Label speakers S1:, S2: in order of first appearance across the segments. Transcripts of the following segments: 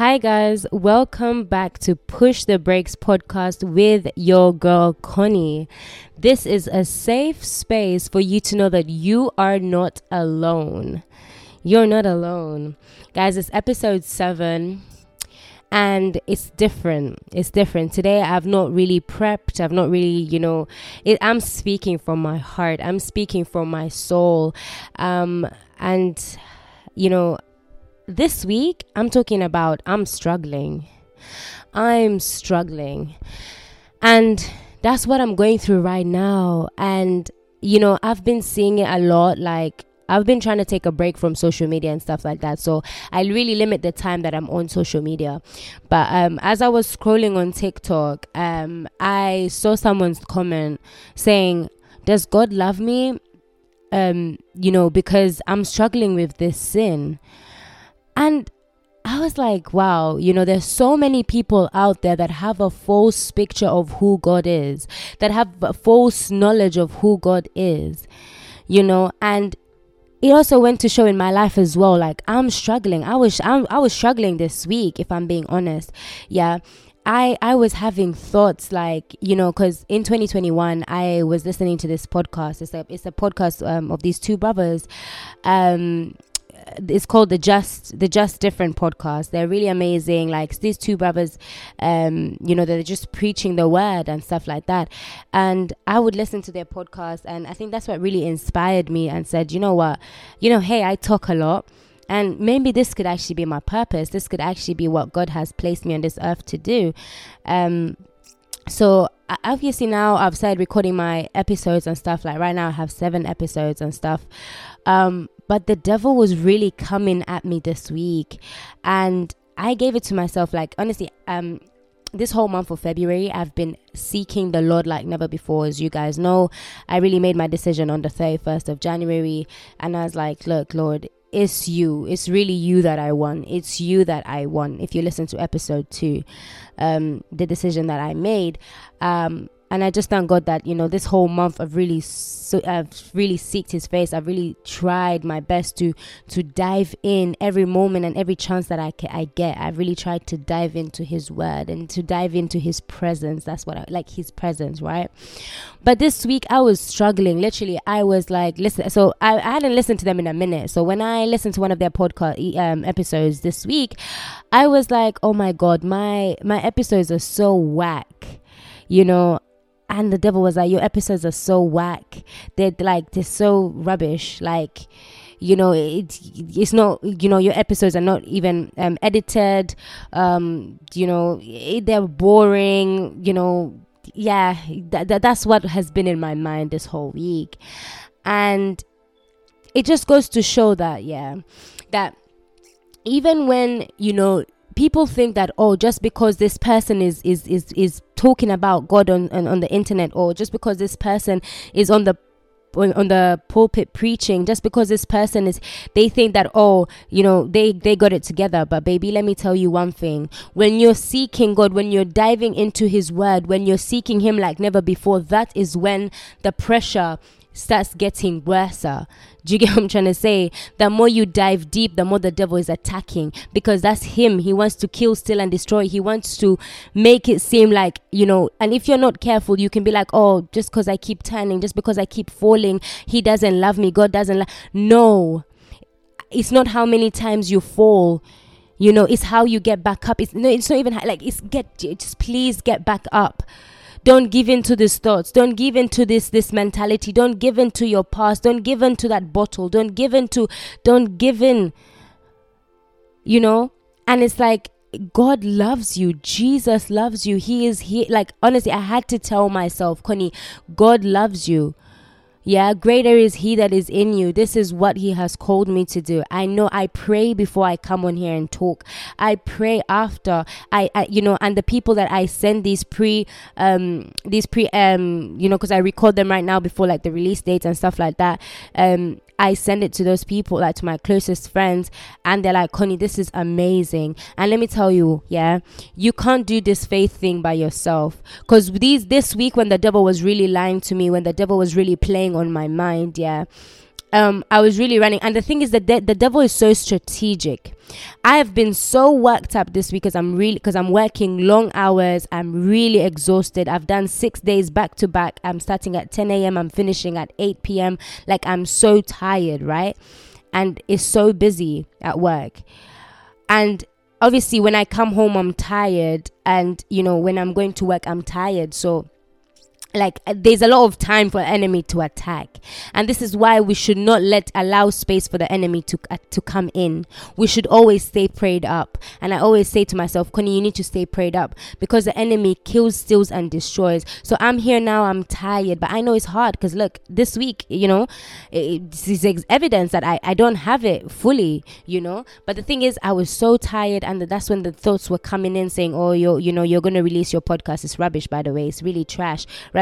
S1: Hi, guys. Welcome back to Push the Brakes podcast with your girl, Connie. This is a safe space for you to know that you are not alone. You're not alone. Guys, it's episode seven and it's different it's different today i've not really prepped i've not really you know it, i'm speaking from my heart i'm speaking from my soul um and you know this week i'm talking about i'm struggling i'm struggling and that's what i'm going through right now and you know i've been seeing it a lot like I've been trying to take a break from social media and stuff like that. So I really limit the time that I'm on social media. But um, as I was scrolling on TikTok, um, I saw someone's comment saying, Does God love me? Um, you know, because I'm struggling with this sin. And I was like, wow, you know, there's so many people out there that have a false picture of who God is, that have a false knowledge of who God is, you know, and it also went to show in my life as well like i'm struggling. I was I'm, i was struggling this week if i'm being honest. Yeah. I, I was having thoughts like you know because in 2021 I was listening to this podcast. It's a it's a podcast um, of these two brothers. Um it's called the just the just different podcast. They're really amazing. Like these two brothers um you know they're just preaching the word and stuff like that. And i would listen to their podcast and i think that's what really inspired me and said you know what? You know hey i talk a lot and maybe this could actually be my purpose. This could actually be what god has placed me on this earth to do. Um so obviously now I've started recording my episodes and stuff. Like right now, I have seven episodes and stuff. Um, but the devil was really coming at me this week, and I gave it to myself. Like honestly, um, this whole month of February, I've been seeking the Lord like never before. As you guys know, I really made my decision on the 31st of January, and I was like, Look, Lord, it's you. It's really you that I want. It's you that I want. If you listen to episode two, um, the decision that I made, um, and I just thank God that you know this whole month I've really so I've really seeked His face. I've really tried my best to to dive in every moment and every chance that I I get. I've really tried to dive into His Word and to dive into His presence. That's what I like His presence, right? But this week I was struggling. Literally, I was like, listen. So I, I hadn't listened to them in a minute. So when I listened to one of their podcast um, episodes this week, I was like, oh my God, my my episodes are so whack. You know, and the devil was like your episodes are so whack. They're like they're so rubbish. Like you know it, it's not you know your episodes are not even um, edited. Um you know it, they're boring you know. Yeah that, that's what has been in my mind this whole week. And it just goes to show that yeah that even when you know people think that oh just because this person is is is is talking about god on on, on the internet or just because this person is on the on the pulpit preaching just because this person is they think that oh you know they they got it together. But baby let me tell you one thing. When you're seeking god when you're diving into his word when you're seeking him like never before that is when the pressure starts getting worse. Do you get what I'm trying to say? The more you dive deep, the more the devil is attacking because that's him. He wants to kill, steal, and destroy. He wants to make it seem like, you know, and if you're not careful, you can be like, oh, just because I keep turning, just because I keep falling, he doesn't love me. God doesn't love. No, it's not how many times you fall you know it's how you get back up it's no it's not even like it's get just please get back up don't give in to these thoughts. Don't give in to this this mentality. Don't give in to your past. Don't give in to that bottle. Don't give in to don't give in. You know? And it's like God loves you. Jesus loves you. He is here. Like, honestly, I had to tell myself, Connie, God loves you. Yeah, greater is He that is in you. This is what He has called me to do. I know I pray before I come on here and talk. I pray after. I, I you know, and the people that I send these pre, um, these pre, um, you know, because I record them right now before like the release dates and stuff like that. Um, I send it to those people, like to my closest friends, and they're like, Connie, this is amazing. And let me tell you, yeah, you can't do this faith thing by yourself. Because these this week when the devil was really lying to me, when the devil was really playing on my mind, yeah. Um, I was really running. And the thing is that the, the devil is so strategic. I have been so worked up this week because I'm really because I'm working long hours. I'm really exhausted. I've done six days back to back. I'm starting at 10 a.m. I'm finishing at 8 p.m. Like I'm so tired, right? And it's so busy at work. And obviously when I come home I'm tired and you know when I'm going to work I'm tired. So like uh, there's a lot of time for enemy to attack. And this is why we should not let allow space for the enemy to uh, to come in. We should always stay prayed up. And i always say to myself connie you need to stay prayed up because the enemy kills steals and destroys. So i'm here now. I'm tired but i know it's hard because look this week you know this is evidence that I, I don't have it fully you know? But the thing is i was so tired and that's when the thoughts were coming in saying oh you're you know you're going to release your podcast. It's rubbish by the way. It's really trash right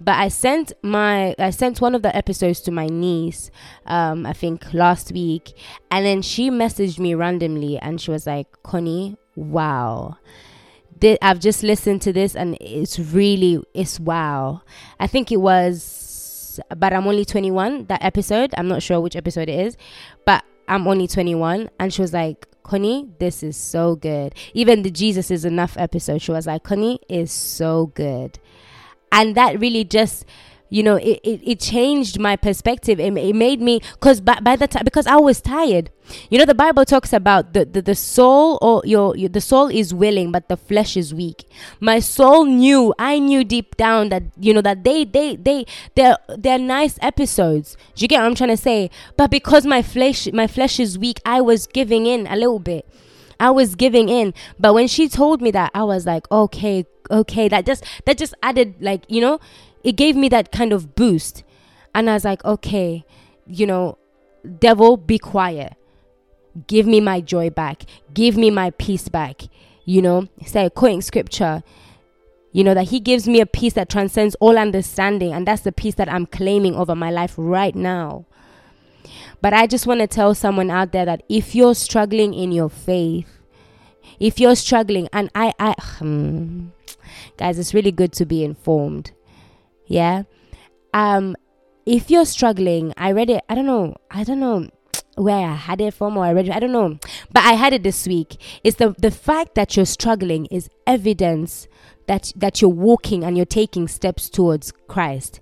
S1: but I sent my I sent one of the episodes to my niece, um, I think last week, and then she messaged me randomly and she was like, Connie, wow. I've just listened to this and it's really it's wow. I think it was but I'm only 21 that episode. I'm not sure which episode it is, but I'm only 21 and she was like Connie, this is so good. Even the Jesus is enough episode, she was like, Connie is so good and that really just you know it, it, it changed my perspective. It, it made me because by, by the time because i was tired. You know the bible talks about the, the, the soul or your, your the soul is willing but the flesh is weak. My soul knew i knew deep down that you know that they they they they're they're nice episodes. Do you get what i'm trying to say? But because my flesh my flesh is weak i was giving in a little bit. I was giving in. But when she told me that, I was like, okay, okay. That just that just added like, you know, it gave me that kind of boost. And I was like, okay, you know, devil, be quiet. Give me my joy back. Give me my peace back. You know, say quoting scripture, you know, that he gives me a peace that transcends all understanding. And that's the peace that I'm claiming over my life right now. But I just want to tell someone out there that if you're struggling in your faith, if you're struggling, and I, I, hmm, guys, it's really good to be informed. Yeah. Um, if you're struggling, I read it. I don't know. I don't know where I had it from or I read it. I don't know. But I had it this week. It's the the fact that you're struggling is evidence that that you're walking and you're taking steps towards Christ.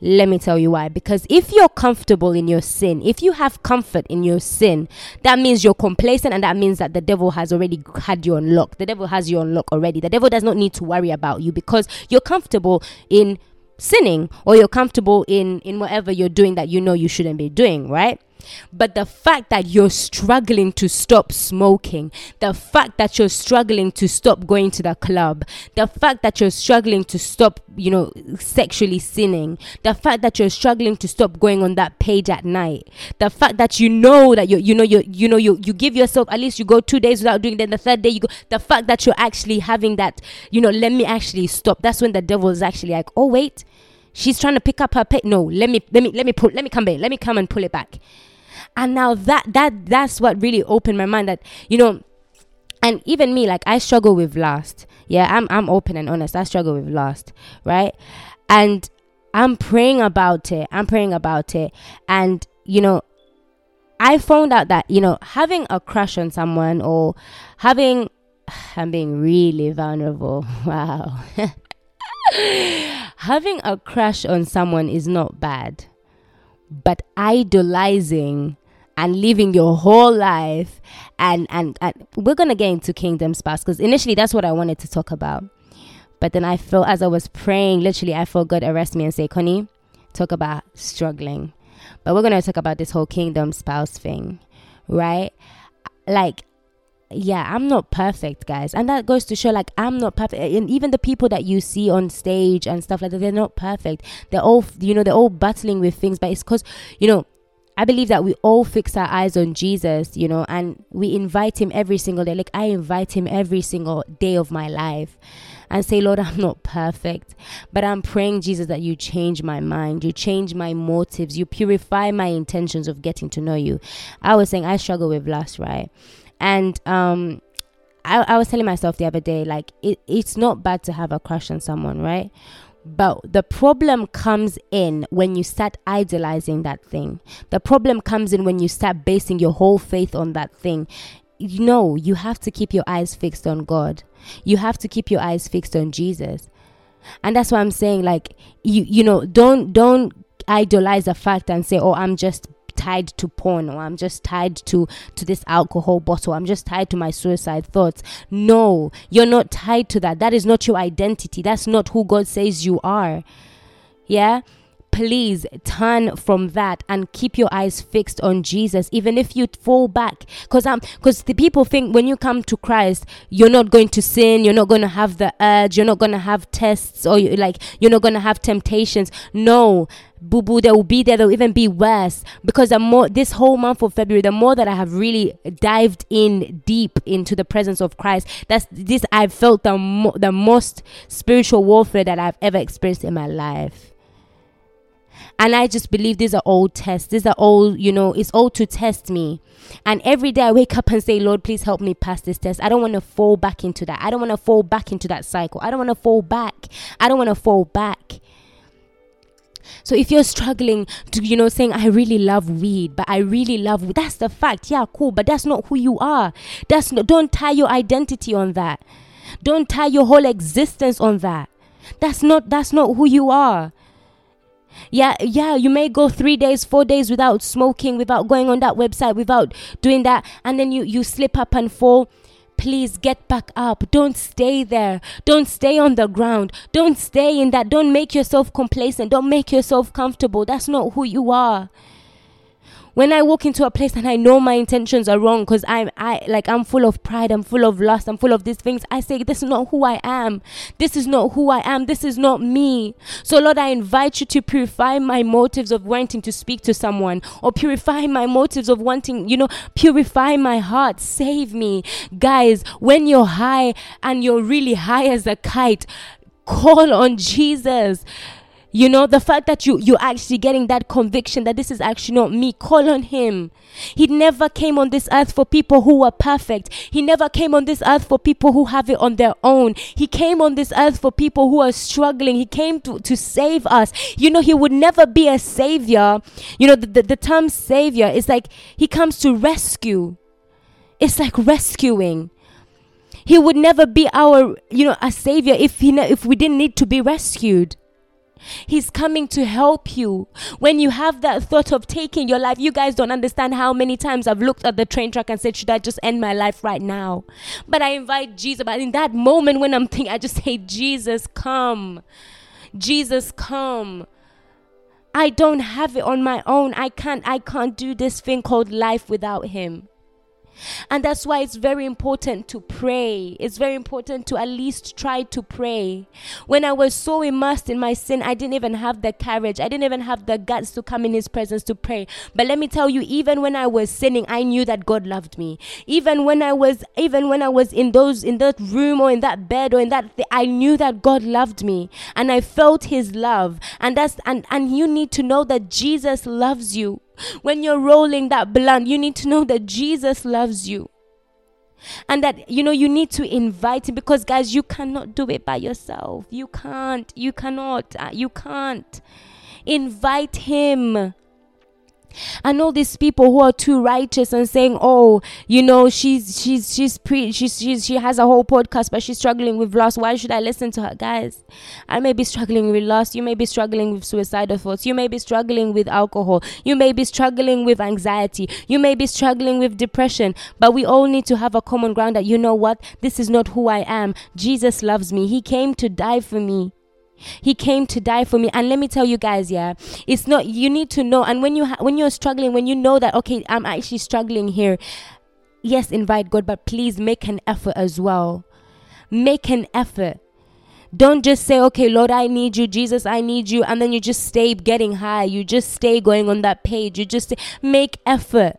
S1: Let me tell you why. Because if you're comfortable in your sin, if you have comfort in your sin, that means you're complacent and that means that the devil has already had you on lock. The devil has you on lock already. The devil does not need to worry about you because you're comfortable in sinning or you're comfortable in in whatever you're doing that you know you shouldn't be doing, right? But the fact that you're struggling to stop smoking, the fact that you're struggling to stop going to the club, the fact that you're struggling to stop, you know, sexually sinning, the fact that you're struggling to stop going on that page at night, the fact that you know that you you know you you know you you give yourself at least you go 2 days without doing it, then the third day you go the fact that you're actually having that, you know, let me actually stop. That's when the devil is actually like, "Oh wait, she's trying to pick up her pet. No, let me let me let me pull let me come back. Let me come and pull it back." And now that that that's what really opened my mind that you know and even me like i struggle with lust. Yeah i'm i'm open and honest. I struggle with lust right? And i'm praying about it. I'm praying about it. And you know i found out that you know having a crush on someone or having i'm being really vulnerable. Wow. Having a crush on someone is not bad but idolizing and living your whole life. And and, and we're gonna get into kingdom spouse because initially that's what i wanted to talk about. But then i felt as i was praying literally i felt god arrest me and say connie talk about struggling. But we're gonna talk about this whole kingdom spouse thing right? Like yeah, I'm not perfect, guys. And that goes to show like I'm not perfect. And even the people that you see on stage and stuff like that, they're not perfect. They're all, you know, they're all battling with things, but it's because, you know, I believe that we all fix our eyes on Jesus, you know, and we invite him every single day. Like I invite him every single day of my life and say, Lord, I'm not perfect, but I'm praying, Jesus, that you change my mind, you change my motives, you purify my intentions of getting to know you. I was saying I struggle with lust, right? And um I, I was telling myself the other day, like it, it's not bad to have a crush on someone, right? But the problem comes in when you start idolizing that thing. The problem comes in when you start basing your whole faith on that thing. You know, you have to keep your eyes fixed on God. You have to keep your eyes fixed on Jesus. And that's why I'm saying like you you know, don't don't idolize the fact and say, "Oh, I'm just tied to porn or I'm just tied to to this alcohol bottle. I'm just tied to my suicide thoughts. No, you're not tied to that. That is not your identity. That's not who God says you are. Yeah? Please turn from that and keep your eyes fixed on Jesus even if you fall back. Because um because the people think when you come to Christ you're not going to sin you're not going to have the urge you're not going to have tests or you, like you're not going to have temptations. No. Boo boo they will be there they'll even be worse. Because the more this whole month of february the more that i have really dived in deep into the presence of christ that's this i've felt the, mo- the most spiritual warfare that i've ever experienced in my life and I just believe these are all tests. These are all, you know, it's all to test me. And every day I wake up and say, Lord, please help me pass this test. I don't want to fall back into that. I don't want to fall back into that cycle. I don't want to fall back. I don't want to fall back. So if you're struggling to, you know, saying, I really love weed, but I really love weed, that's the fact. Yeah, cool. But that's not who you are. That's not, don't tie your identity on that. Don't tie your whole existence on that. That's not, that's not who you are yeah yeah you may go three days four days without smoking without going on that website without doing that and then you you slip up and fall. Please get back up. Don't stay there. Don't stay on the ground. Don't stay in that. Don't make yourself complacent. Don't make yourself comfortable. That's not who you are when I walk into a place and I know my intentions are wrong because I'm I like I'm full of pride, I'm full of lust, I'm full of these things, I say this is not who I am. This is not who I am. This is not me. So Lord, I invite you to purify my motives of wanting to speak to someone or purify my motives of wanting, you know, purify my heart. Save me. Guys, when you're high and you're really high as a kite, call on Jesus you know the fact that you you're actually getting that conviction that this is actually not me call on him. He never came on this earth for people who were perfect. He never came on this earth for people who have it on their own. He came on this earth for people who are struggling. He came to, to save us. You know he would never be a savior. You know the, the, the term savior is like he comes to rescue. It's like rescuing. He would never be our you know a savior if he if we didn't need to be rescued He's coming to help you. When you have that thought of taking your life, you guys don't understand how many times I've looked at the train track and said, Should I just end my life right now? But I invite Jesus. But in that moment when I'm thinking, I just say, Jesus, come. Jesus, come. I don't have it on my own. I can't I can't do this thing called life without him. And that's why it's very important to pray. It's very important to at least try to pray. When I was so immersed in my sin, I didn't even have the courage. I didn't even have the guts to come in His presence to pray. But let me tell you, even when I was sinning, I knew that God loved me. Even when I was, even when I was in those, in that room or in that bed or in that, th- I knew that God loved me, and I felt His love. And that's and and you need to know that Jesus loves you. When you're rolling that blunt, you need to know that Jesus loves you. And that, you know, you need to invite him because, guys, you cannot do it by yourself. You can't. You cannot. Uh, you can't. Invite him and all these people who are too righteous and saying oh you know she's she's she's pre she's, she's she has a whole podcast but she's struggling with loss. Why should i listen to her? Guys i may be struggling with loss. You may be struggling with suicidal thoughts. You may be struggling with alcohol. You may be struggling with anxiety. You may be struggling with depression. But we all need to have a common ground that you know what? This is not who i am. Jesus loves me. He came to die for me he came to die for me. And let me tell you guys, yeah, it's not, you need to know. And when you, ha- when you're struggling, when you know that, okay, I'm actually struggling here, yes, invite God, but please make an effort as well. Make an effort. Don't just say, okay, Lord, I need you. Jesus, I need you. And then you just stay getting high. You just stay going on that page. You just make effort.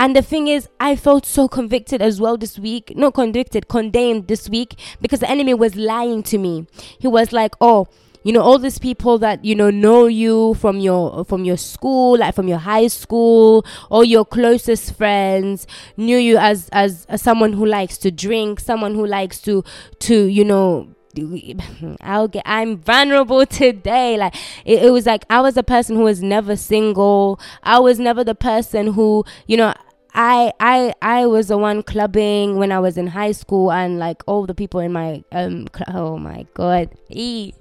S1: And the thing is, I felt so convicted as well this week. Not convicted, condemned this week because the enemy was lying to me. He was like, oh, you know all these people that you know know you from your from your school like from your high school all your closest friends knew you as as, as someone who likes to drink someone who likes to to you know I'll get I'm vulnerable today. Like it, it was like I was a person who was never single. I was never the person who, you know, I I I was the one clubbing when I was in high school and like all the people in my um cl- oh my god. E-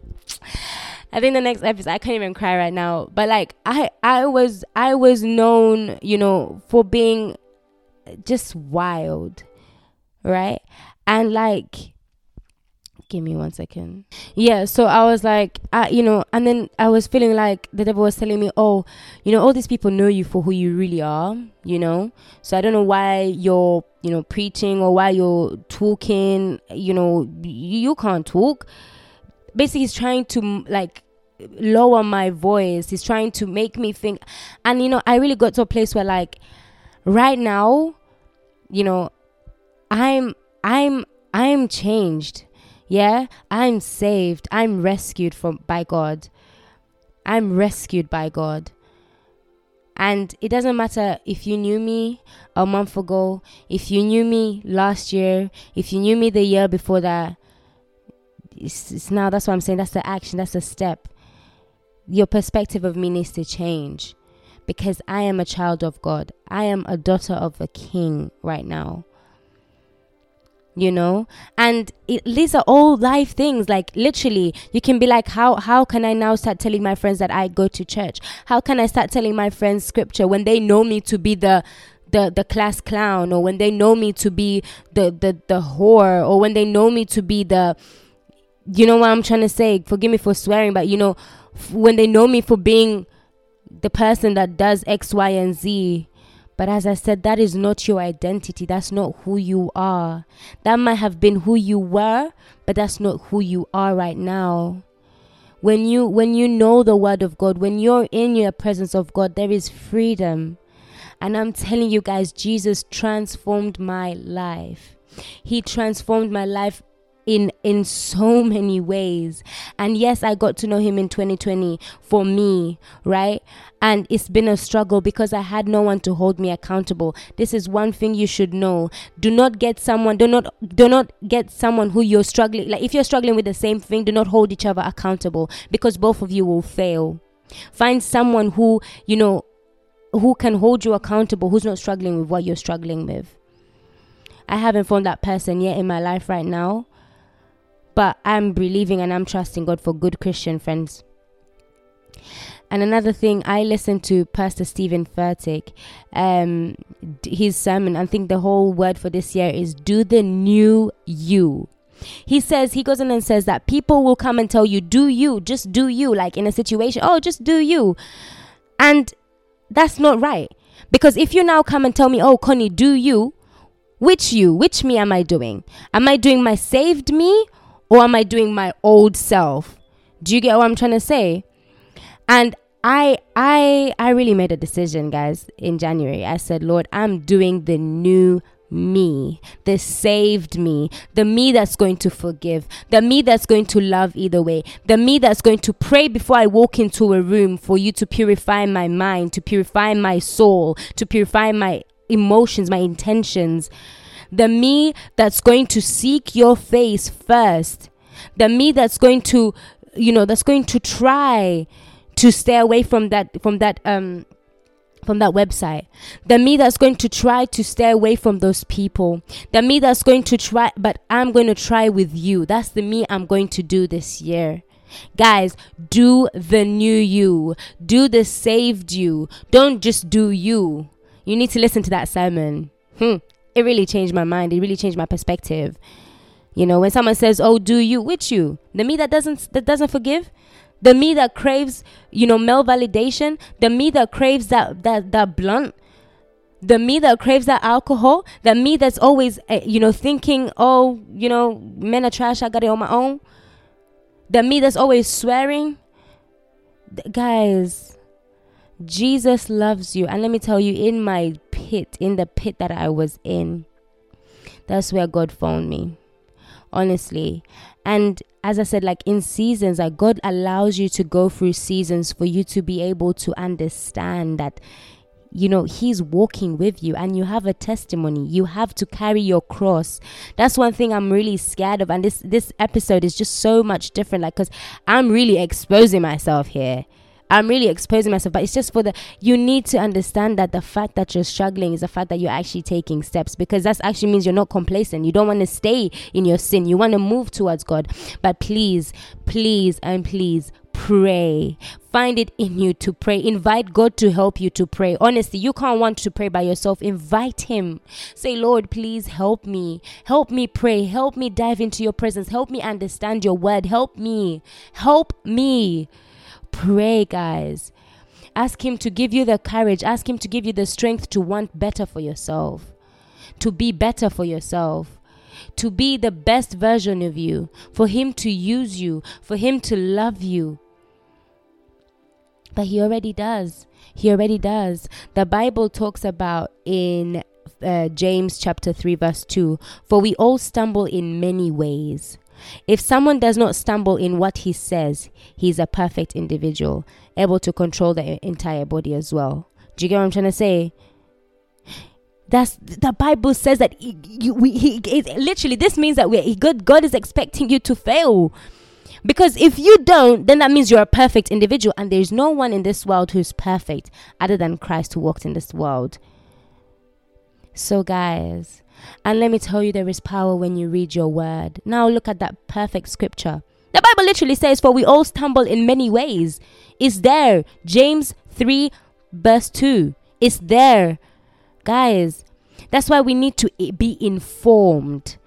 S1: I think the next episode I can't even cry right now. But like I I was I was known, you know, for being just wild. Right? And like give me one second. Yeah, so I was like, I, you know, and then I was feeling like the devil was telling me, oh, you know, all these people know you for who you really are, you know. So I don't know why you're, you know, preaching or why you're talking, you know, you can't talk. Basically, he's trying to like lower my voice. He's trying to make me think, and you know, I really got to a place where like, right now, you know, I'm, I'm, I'm changed yeah, I'm saved. I'm rescued from by God. I'm rescued by God. And it doesn't matter if you knew me a month ago, if you knew me last year, if you knew me the year before that. It's, it's now that's what I'm saying. That's the action. That's the step. Your perspective of me needs to change because I am a child of God. I am a daughter of a king right now you know? And it, these are all life things. Like literally you can be like how how can i now start telling my friends that i go to church? How can i start telling my friends scripture when they know me to be the the the class clown or when they know me to be the the the whore or when they know me to be the you know what i'm trying to say? Forgive me for swearing but you know f- when they know me for being the person that does x y and z but as I said, that is not your identity. That's not who you are. That might have been who you were, but that's not who you are right now. When you when you know the word of God, when you're in your presence of God, there is freedom. And I'm telling you guys, Jesus transformed my life. He transformed my life in in so many ways. And yes i got to know him in 2020 for me right? And it's been a struggle because i had no one to hold me accountable. This is one thing you should know. Do not get someone do not do not get someone who you're struggling like if you're struggling with the same thing do not hold each other accountable because both of you will fail. Find someone who you know who can hold you accountable who's not struggling with what you're struggling with. I haven't found that person yet in my life right now. But I'm believing and I'm trusting God for good Christian friends. And another thing, I listened to Pastor Steven Furtick, um, his sermon. I think the whole word for this year is do the new you. He says, he goes in and says that people will come and tell you, do you, just do you, like in a situation, oh, just do you. And that's not right. Because if you now come and tell me, oh, Connie, do you, which you, which me am I doing? Am I doing my saved me or am I doing my old self? Do you get what I'm trying to say? And I I I really made a decision, guys, in January. I said, Lord, I'm doing the new me, the saved me, the me that's going to forgive, the me that's going to love either way, the me that's going to pray before I walk into a room for you to purify my mind, to purify my soul, to purify my emotions, my intentions the me that's going to seek your face first, the me that's going to, you know, that's going to try to stay away from that, from that, um, from that website. The me that's going to try to stay away from those people. The me that's going to try, but I'm going to try with you. That's the me I'm going to do this year. Guys, do the new you. Do the saved you. Don't just do you. You need to listen to that sermon. Hmm it really changed my mind. It really changed my perspective. You know, when someone says, "Oh, do you?" with you? The me that doesn't that doesn't forgive, the me that craves, you know, male validation, the me that craves that that that blunt, the me that craves that alcohol, the me that's always, uh, you know, thinking, "Oh, you know, men are trash. I got it on my own." The me that's always swearing. guys, Jesus loves you. And let me tell you, in my pit, in the pit that I was in, that's where God found me. Honestly. And as I said, like in seasons, like God allows you to go through seasons for you to be able to understand that you know he's walking with you and you have a testimony you have to carry your cross that's one thing i'm really scared of and this this episode is just so much different like because i'm really exposing myself here I'm really exposing myself, but it's just for the you need to understand that the fact that you're struggling is the fact that you're actually taking steps because that actually means you're not complacent. You don't want to stay in your sin. You want to move towards God. But please, please, and please pray. Find it in you to pray. Invite God to help you to pray. Honestly, you can't want to pray by yourself. Invite Him. Say, Lord, please help me. Help me pray. Help me dive into your presence. Help me understand your word. Help me. Help me. Pray, guys. Ask Him to give you the courage. Ask Him to give you the strength to want better for yourself, to be better for yourself, to be the best version of you, for Him to use you, for Him to love you. But He already does. He already does. The Bible talks about in uh, James chapter 3, verse 2 For we all stumble in many ways. If someone does not stumble in what he says, he is a perfect individual, able to control the entire body as well. Do you get what I'm trying to say? That's the Bible says that he, you, we, he, literally this means that we God God is expecting you to fail. Because if you don't, then that means you're a perfect individual, and there's no one in this world who's perfect other than Christ who walked in this world. So, guys, and let me tell you, there is power when you read your word. Now, look at that perfect scripture. The Bible literally says, For we all stumble in many ways. It's there. James 3, verse 2. It's there. Guys, that's why we need to be informed.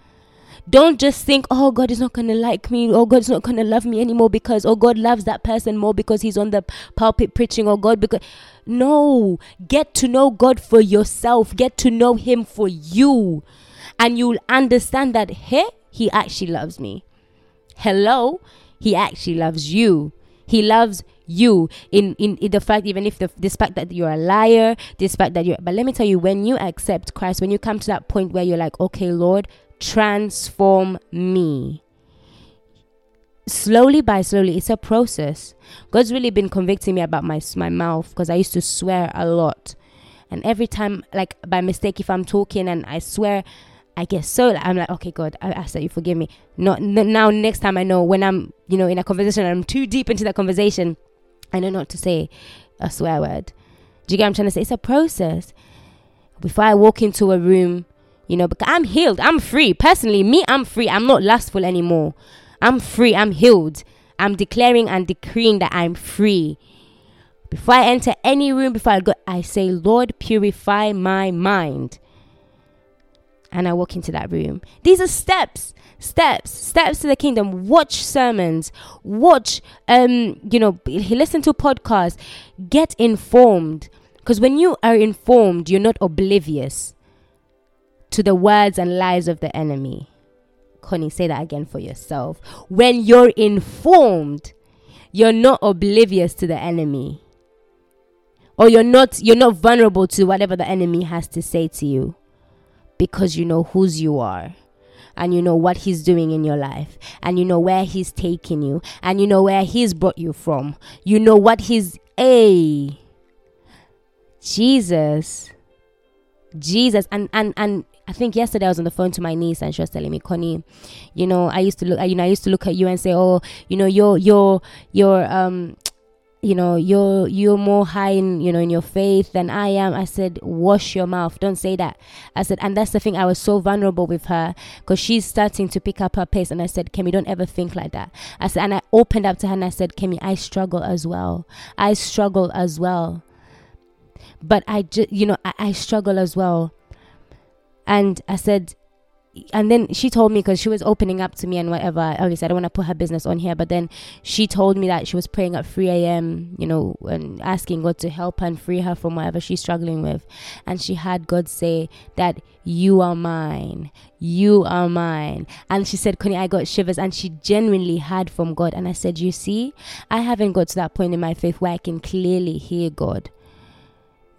S1: Don't just think, oh, God is not going to like me. Oh, God is not going to love me anymore because, oh, God loves that person more because he's on the pulpit preaching. Oh, God, because. No. Get to know God for yourself. Get to know Him for you. And you'll understand that, hey, He actually loves me. Hello? He actually loves you. He loves you in, in, in the fact even if the despite that you're a liar despite that you're but let me tell you when you accept christ when you come to that point where you're like okay lord transform me. Slowly by slowly, it's a process. God's really been convicting me about my my mouth because I used to swear a lot, and every time, like by mistake, if I'm talking and I swear, I get so I'm like, okay, God, I ask that you forgive me. Not now. Next time, I know when I'm, you know, in a conversation, I'm too deep into that conversation. I know not to say a swear word. Do you get what I'm trying to say? It's a process. Before I walk into a room, you know, because I'm healed. I'm free. Personally, me, I'm free. I'm not lustful anymore. I'm free. I'm healed. I'm declaring and decreeing that I'm free. Before I enter any room, before I go, I say, Lord, purify my mind. And I walk into that room. These are steps, steps, steps to the kingdom. Watch sermons, watch, um, you know, listen to podcasts, get informed. Because when you are informed, you're not oblivious to the words and lies of the enemy. Connie, say that again for yourself. When you're informed, you're not oblivious to the enemy. Or you're not you're not vulnerable to whatever the enemy has to say to you because you know whose you are and you know what he's doing in your life and you know where he's taking you and you know where he's brought you from. You know what he's a Jesus Jesus and and and I think yesterday I was on the phone to my niece and she was telling me, Connie, you know, I used to look, you know, I used to look at you and say, oh, you know, you're, you're, you're, um, you know, you're, you're more high in, you know, in your faith than I am. I said, wash your mouth. Don't say that. I said, and that's the thing. I was so vulnerable with her because she's starting to pick up her pace. And I said, Kemi, don't ever think like that. I said, and I opened up to her and I said, Kemi, I struggle as well. I struggle as well. But I just, you know, I, I struggle as well and I said, and then she told me because she was opening up to me and whatever. Obviously, I don't want to put her business on here, but then she told me that she was praying at 3 a.m., you know, and asking God to help her and free her from whatever she's struggling with. And she had God say that you are mine, you are mine. And she said, Connie, I got shivers. And she genuinely had from God. And I said, You see, I haven't got to that point in my faith where I can clearly hear God.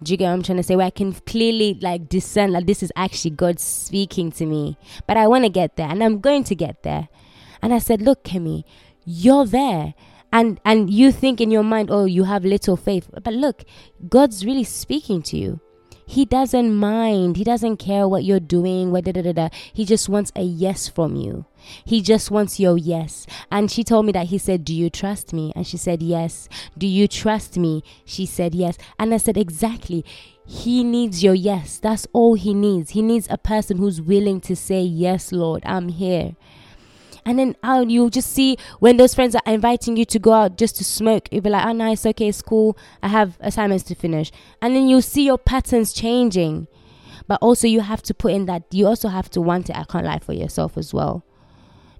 S1: Do you get what I'm trying to say? Where I can clearly like discern like this is actually God speaking to me. But I want to get there and I'm going to get there. And I said, Look, Kemi, you're there. and and you think in your mind oh you have little faith but look god's really speaking to you he doesn't mind. He doesn't care what you're doing what da, da, da, da. he just wants a yes from you. He just wants your yes. And she told me that he said do you trust me? And she said yes. Do you trust me? She said yes. And i said exactly. He needs your yes. That's all he needs. He needs a person who's willing to say yes lord i'm here and then uh, you just see when those friends are inviting you to go out just to smoke, you'll be like, oh, nice, okay, it's cool. I have assignments to finish. And then you'll see your patterns changing. But also, you have to put in that you also have to want it. I can't lie for yourself as well.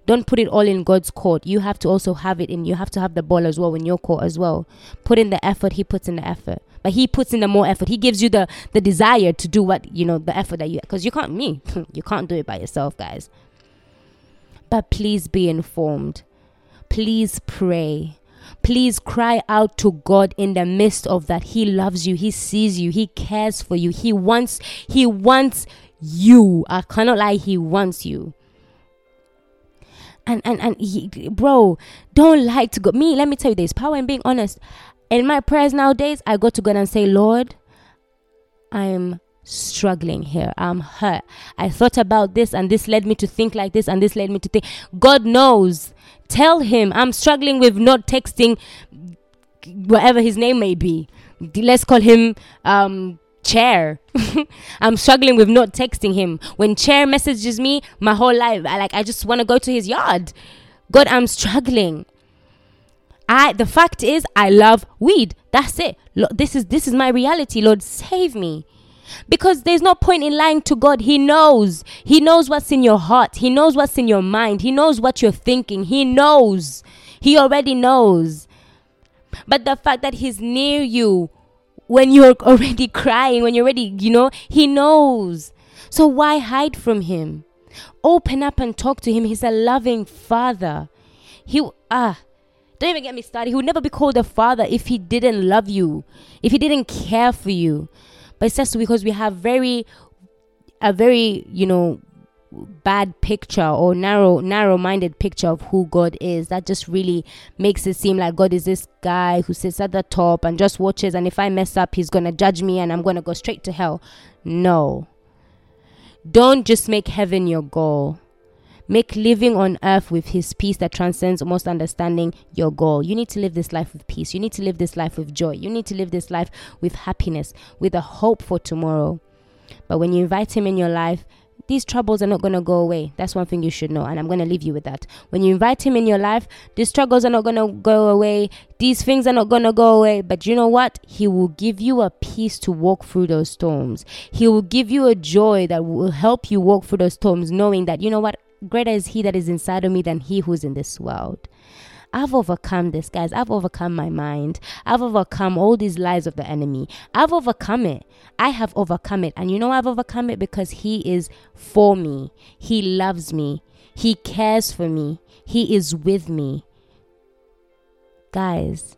S1: Don't put it all in God's court. You have to also have it in, you have to have the ball as well in your court as well. Put in the effort, He puts in the effort but he puts in the more effort he gives you the the desire to do what you know the effort that you because you can't me you can't do it by yourself guys but please be informed. Please pray. Please cry out to God in the midst of that. He loves you. He sees you. He cares for you. He wants he wants you. I cannot lie, he wants you. And and and he, bro, don't like to go. Me, let me tell you this. Power in being honest. In my prayers nowadays, I go to God and say, Lord, I'm struggling here. I'm hurt. I thought about this and this led me to think like this and this led me to think. God knows. Tell him I'm struggling with not texting whatever his name may be. Let's call him um chair i'm struggling with not texting him when chair messages me my whole life i like i just want to go to his yard god i'm struggling i the fact is i love weed that's it Lord, this is this is my reality lord save me because there's no point in lying to God. He knows. He knows what's in your heart. He knows what's in your mind. He knows what you're thinking. He knows. He already knows. But the fact that He's near you when you're already crying, when you're already, you know, He knows. So why hide from Him? Open up and talk to Him. He's a loving Father. He, ah, don't even get me started. He would never be called a father if he didn't love you, if he didn't care for you. But it's just because we have very a very, you know, bad picture or narrow narrow minded picture of who God is that just really makes it seem like God is this guy who sits at the top and just watches and if I mess up he's to judge me and I'm to go straight to hell. No. Don't just make heaven your goal. Make living on earth with His peace that transcends most understanding your goal. You need to live this life with peace. You need to live this life with joy. You need to live this life with happiness, with a hope for tomorrow. But when you invite Him in your life, these troubles are not going to go away. That's one thing you should know. And I'm going to leave you with that. When you invite Him in your life, these struggles are not going to go away. These things are not going to go away. But you know what? He will give you a peace to walk through those storms. He will give you a joy that will help you walk through those storms, knowing that, you know what? Greater is he that is inside of me than he who's in this world. I've overcome this, guys. I've overcome my mind. I've overcome all these lies of the enemy. I've overcome it. I have overcome it. And you know, I've overcome it because He is for me. He loves me. He cares for me. He is with me. Guys,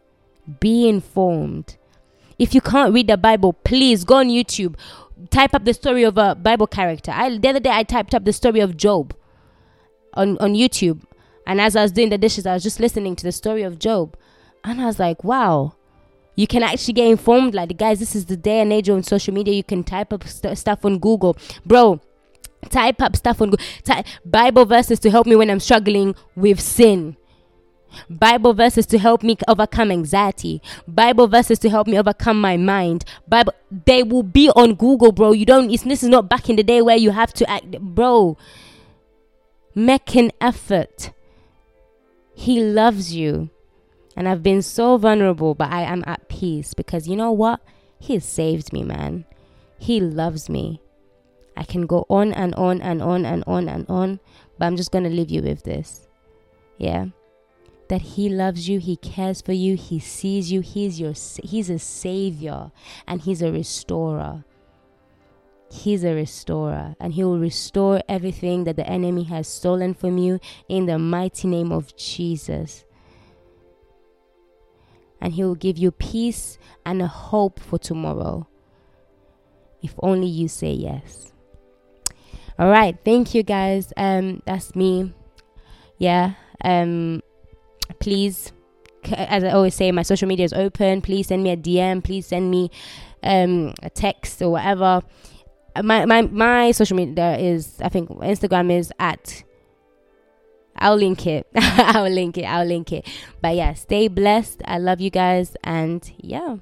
S1: be informed. If you can't read the Bible, please go on YouTube. Type up the story of a Bible character. I, the other day, I typed up the story of Job on, on YouTube. And as I was doing the dishes, I was just listening to the story of Job. And I was like, wow, you can actually get informed. Like, the guys, this is the day and age on social media. You can type up st- stuff on Google. Bro, type up stuff on Google. Ty- Bible verses to help me when I'm struggling with sin. Bible verses to help me overcome anxiety. Bible verses to help me overcome my mind. Bible, they will be on Google, bro. You don't. this is not back in the day where you have to act, bro. Make an effort. He loves you. And I've been so vulnerable, but I am at peace because you know what? He saved me, man. He loves me. I can go on and on and on and on and on, but I'm just going to leave you with this. Yeah. That he loves you, he cares for you, he sees you, he's your he's a savior and he's a restorer. He's a restorer, and He will restore everything that the enemy has stolen from you in the mighty name of Jesus. And He will give you peace and a hope for tomorrow. If only you say yes. All right, thank you guys. Um, that's me. Yeah. Um, please as I always say, my social media is open. Please send me a DM. Please send me um, a text or whatever. My my my social media is I think Instagram is at I'll link it. I'll link it. I'll link it. But yeah, stay blessed. I love you guys. And yeah.